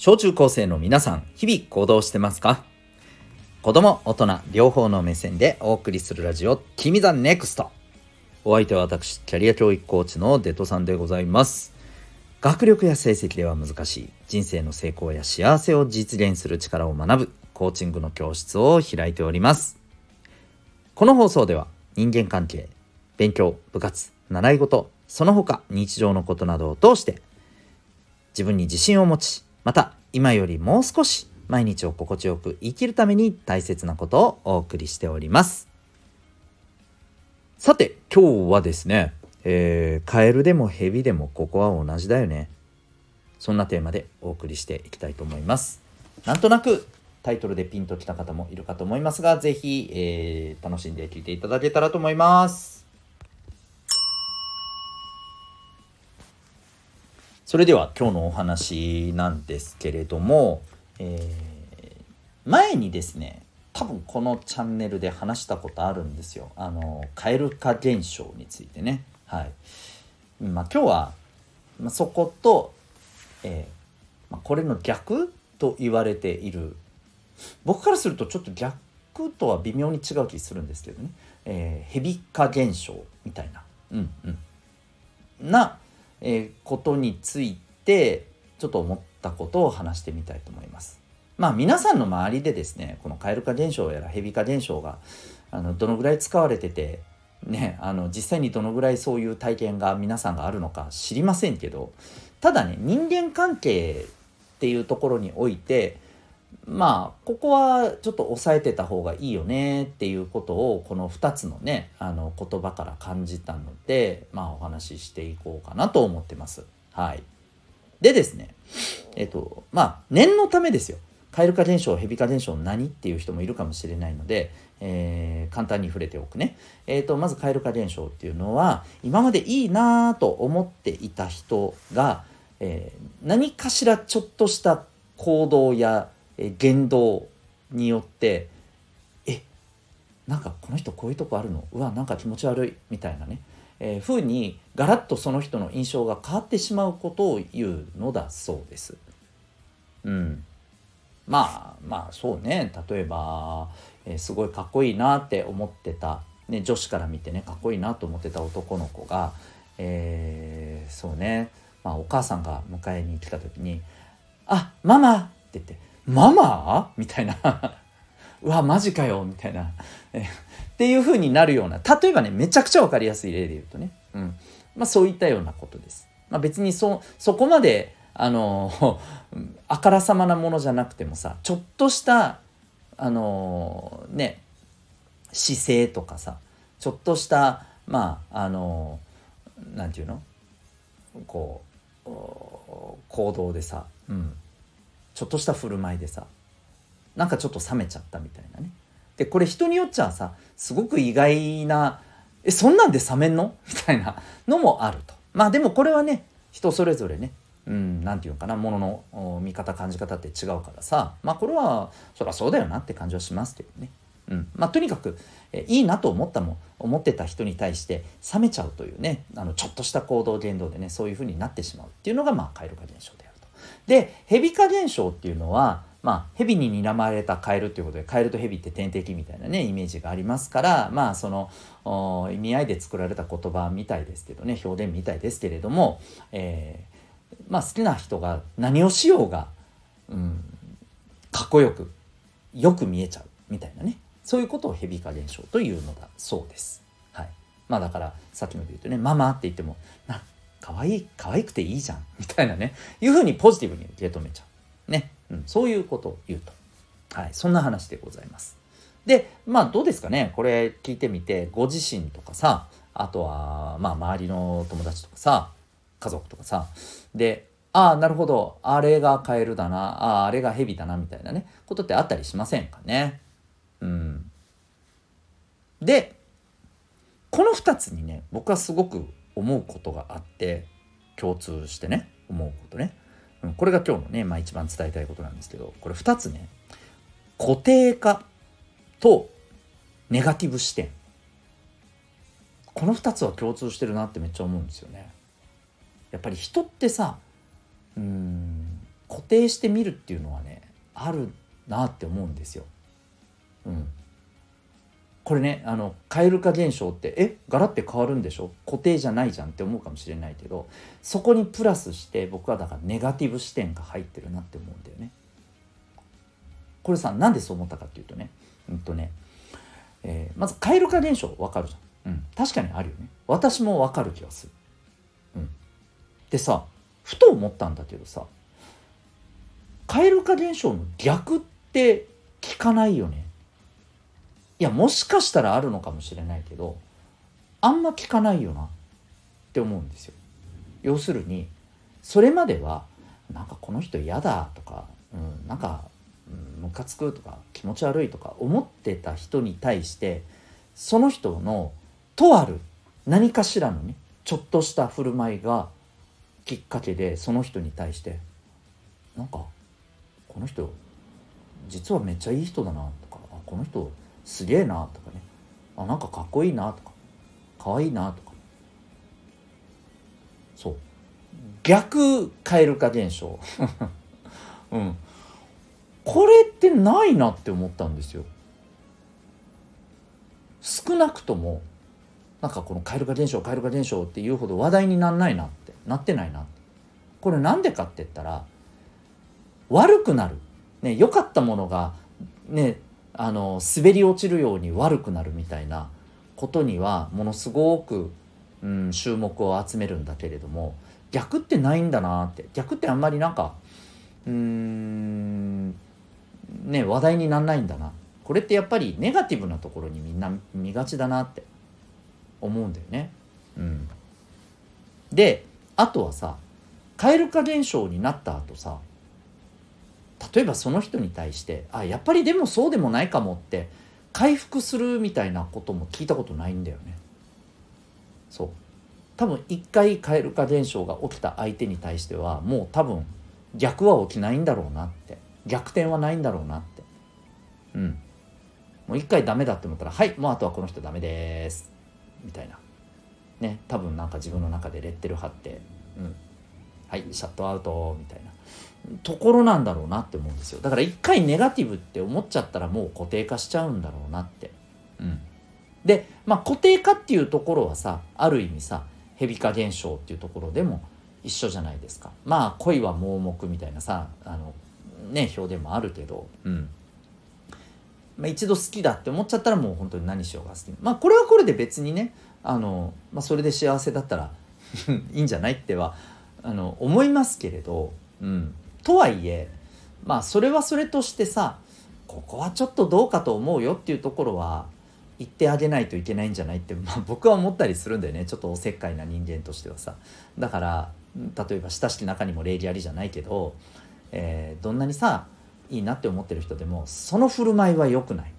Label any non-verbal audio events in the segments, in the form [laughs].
小中高生の皆さん、日々行動してますか？子供、大人、両方の目線でお送りするラジオ、君 the NEXT。お相手は私、キャリア教育コーチのデトさんでございます。学力や成績では難しい人生の成功や幸せを実現する力を学ぶコーチングの教室を開いております。この放送では人間関係、勉強、部活、習い事、その他日常のことなどを通して自分に自信を持ちまた今よりもう少し毎日を心地よく生きるために大切なことをお送りしております。さて今日はですね、えー、カエルでもヘビでもここは同じだよね。そんなテーマでお送りしていきたいと思います。なんとなくタイトルでピンときた方もいるかと思いますが是非、えー、楽しんで聴いていただけたらと思います。それでは今日のお話なんですけれども、えー、前にですね多分このチャンネルで話したことあるんですよ。あの蛙化現象についてね。はい。まあ今日は、まあ、そこと、えー、まあ、これの逆と言われている。僕からするとちょっと逆とは微妙に違う気するんですけどね、えー、ヘビ化現象みたいな。うんうん。なえことについてちょっと思ったことを話してみたいと思います。まあ皆さんの周りでですねこの蛙化現象やらヘビ化現象があのどのぐらい使われててねあの実際にどのぐらいそういう体験が皆さんがあるのか知りませんけどただね人間関係っていうところにおいてまあここはちょっと抑えてた方がいいよねっていうことをこの2つのねあの言葉から感じたのでまあお話ししていこうかなと思ってます。はい、でですねえっとまあ念のためですよ蛙化現象蛇化現象何っていう人もいるかもしれないので、えー、簡単に触れておくね。えーと、まず蛙化現象っていうのは今までいいなと思っていた人が、えー、何かしらちょっとした行動や言動によってえなんかこの人こういうとこあるの？うわなんか気持ち悪いみたいなね、えー、ふうにガラッとその人の印象が変わってしまうことを言うのだそうです。うん、まあまあそうね。例えば、えー、すごいかっこいいなって思ってた、ね、女子から見てねかっこいいなと思ってた男の子が、えー、そうね、まあ、お母さんが迎えに来た時に「あママ!」って言ってママ？みたいな。[laughs] うわマジかよ。みたいな。っていう風になるような。例えばねめちゃくちゃ分かりやすい例で言うとね、うん。まあ、そういったようなことです。まあ、別にそそこまであの [laughs] あからさまなものじゃなくてもさちょっとしたあのね姿勢とかさちょっとしたまああのなんていうの？こう行動でさ、うん、ちょっとした振る舞いでさなんかちょっと冷めちゃったみたいなねでこれ人によっちゃさすごく意外な「えそんなんで冷めんの? [laughs]」みたいなのもあるとまあでもこれはね人それぞれねうん何て言うのかなものの見方感じ方って違うからさまあこれはそりゃそうだよなって感じはしますけどね。うんまあ、とにかくえいいなと思ったも思ってた人に対して冷めちゃうというねあのちょっとした行動言動でねそういうふうになってしまうっていうのがまあ蛙化現象でで蛇化現象っていうのはまあ、蛇に睨まれたカエルということでカエルと蛇って天敵みたいなねイメージがありますからまあその意味合いで作られた言葉みたいですけどね表現みたいですけれども、えー、まあ、好きな人が何をしようが、うん、かっこよくよく見えちゃうみたいなねそういうことを蛇化現象というのだそうです。はい、まあだからさっきので言うとね「ママ」って言っても「な可愛い可愛くていいじゃん。みたいなね。いうふうにポジティブに受け止めちゃう。ね、うん、そういうことを言うと。はい。そんな話でございます。でまあどうですかね。これ聞いてみてご自身とかさあとはまあ周りの友達とかさ家族とかさ。でああなるほど。あれがカエルだな。あああれがヘビだな。みたいなね。ことってあったりしませんかね。うん。でこの2つにね僕はすごく思うことがあって共通してね思うことね、うん、これが今日のね、まあ、一番伝えたいことなんですけどこれ2つね固定化とネガティブ視点この2つは共通してるなってめっちゃ思うんですよね。やっぱり人ってさうん固定してみるっていうのはねあるなって思うんですよ。うん、これねあの蛙化現象ってえガラって変わるんでしょ？固定じゃないじゃんって思うかもしれないけどそこにプラスして僕はだからネガティブ視点が入ってるなって思うんだよね。これさなんでそう思ったかっていうとねうんとね、えー、まず蛙化現象わかるじゃん、うん、確かにあるよね。私もわかる気がする。うん、でさふと思ったんだけどさ蛙化現象の逆って聞かないよね。いやもしかしたらあるのかもしれないけどあんま聞かないよなって思うんですよ。要するにそれまではなんかこの人嫌だとか、うん、なんかムカつくとか気持ち悪いとか思ってた人に対してその人のとある何かしらのねちょっとした振る舞いがきっかけでその人に対してなんかこの人実はめっちゃいい人だなとかあこの人すげえなとかね。あなんかかっこいいなとか。かわいいなとか。そう。逆蛙化現象。[laughs] うん。これってないなって思ったんですよ。少なくともなんかこの蛙化現象蛙化現象っていうほど話題になんないなって。なってないなこれなんでかって言ったら悪くなる。ね良かったものがねあの滑り落ちるように悪くなるみたいなことにはものすごく、うん、注目を集めるんだけれども逆ってないんだなって。逆ってあんまりなんかうーんね話題になんないんだな。これってやっぱりネガティブなところにみんな見がちだなって思うんだよね。うん、であとはさ蛙化現象になった後さ例えばその人に対してあやっぱりでもそうでもないかもって回復するみたいなことも聞いたことないんだよね。そう。多分一回蛙化現象が起きた相手に対してはもう多分逆は起きないんだろうなって。逆転はないんだろうなって。うん。もう一回ダメだって思ったらはいもうあとはこの人ダメです。みたいな。ね。多分なんか自分の中でレッテル貼ってうん。はいシャットアウトみたいな。ところなんだろうなって思うんですよ。だから一回ネガティブって思っちゃったらもう固定化しちゃうんだろうなって。うん。でまあ固定化っていうところはさある意味さ蛇化現象っていうところでも一緒じゃないですか。まあ恋は盲目みたいなさあのね表現もあるけど。うん。まあ、一度好きだって思っちゃったらもう本当に何しようが好き。まあこれはこれで別にねあの、まあ、それで幸せだったらいいんじゃないってはあの思いますけれど、うん、とはいえまあそれはそれとしてさここはちょっとどうかと思うよっていうところは言ってあげないといけないんじゃないって、まあ、僕は思ったりするんだよね。ちょっとおせっかいな人間としてはさ。だから例えば親しき中にも礼儀ありじゃないけど、えー、どんなにさいいなって思ってる人でもその振る舞いは良くない。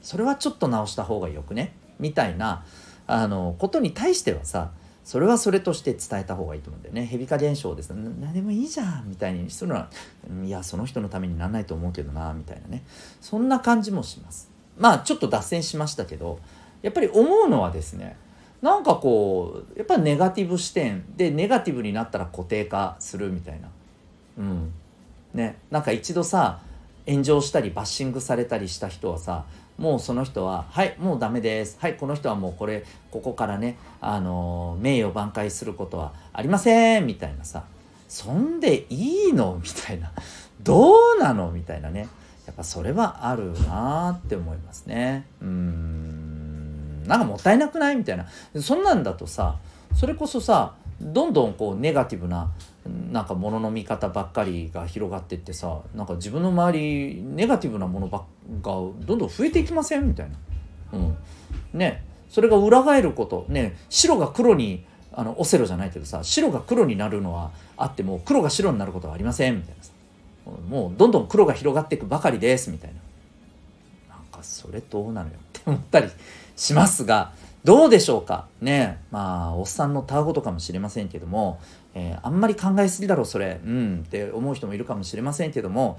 それはちょっと直した方がよくね？みたいなあのことに対してはさそれはそれとして伝えた方がいいと思うんだよね。蛇化現象です。何でもいいじゃんみたいにするのはいやその人のためにならないと思うけどなみたいなね。そんな感じもします。まあちょっと脱線しましたけどやっぱり思うのはですねなんかこうやっぱネガティブ視点でネガティブになったら固定化するみたいな。うん。ね。なんか一度さ炎上したりバッシングされたりした人はさもうその人は「はいもうダメです。はいこの人はもうこれここからね、あの名誉挽回することはありません」みたいなさ「そんでいいの?」みたいな「どうなの?」みたいなね。やっぱそれはあるなって思いますね。うん。なんかもったいなくない？みたいな。そんなんだとさそれこそさどんどんこうネガティブななんか物の見方ばっかりが広がってってさなんか自分の周りネガティブなものばっがどんどん増えていきませんみたいな。うん、ね。それが裏返ること。ね。白が黒にあのオセロじゃないけどさ白が黒になるのはあっても黒が白になることはありませんみたいなさ。もうどんどん黒が広がっていくばかりですみたいな。なんかそれどうなのよって思ったりしますがどうでしょうか？ね。まあおっさんのたわごとかもしれませんけども、えー、あんまり考えすぎだろそれ。うん。って思う人もいるかもしれませんけども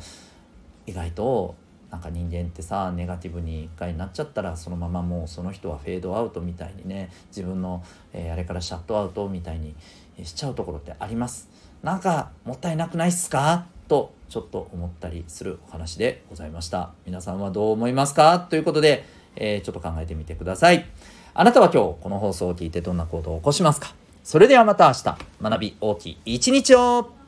意外となんか人間ってさネガティブに一回なっちゃったらそのままもうその人はフェードアウトみたいにね自分の、えー、あれからシャットアウトみたいにしちゃうところってあります。なんかもったいなくないっすか？とちょっと思ったりするお話でございました。皆さんはどう思いますか？ということで、えー、ちょっと考えてみてください。あなたは今日この放送を聞いてどんな行動を起こしますか？それではまた明日。学び大きい一日を。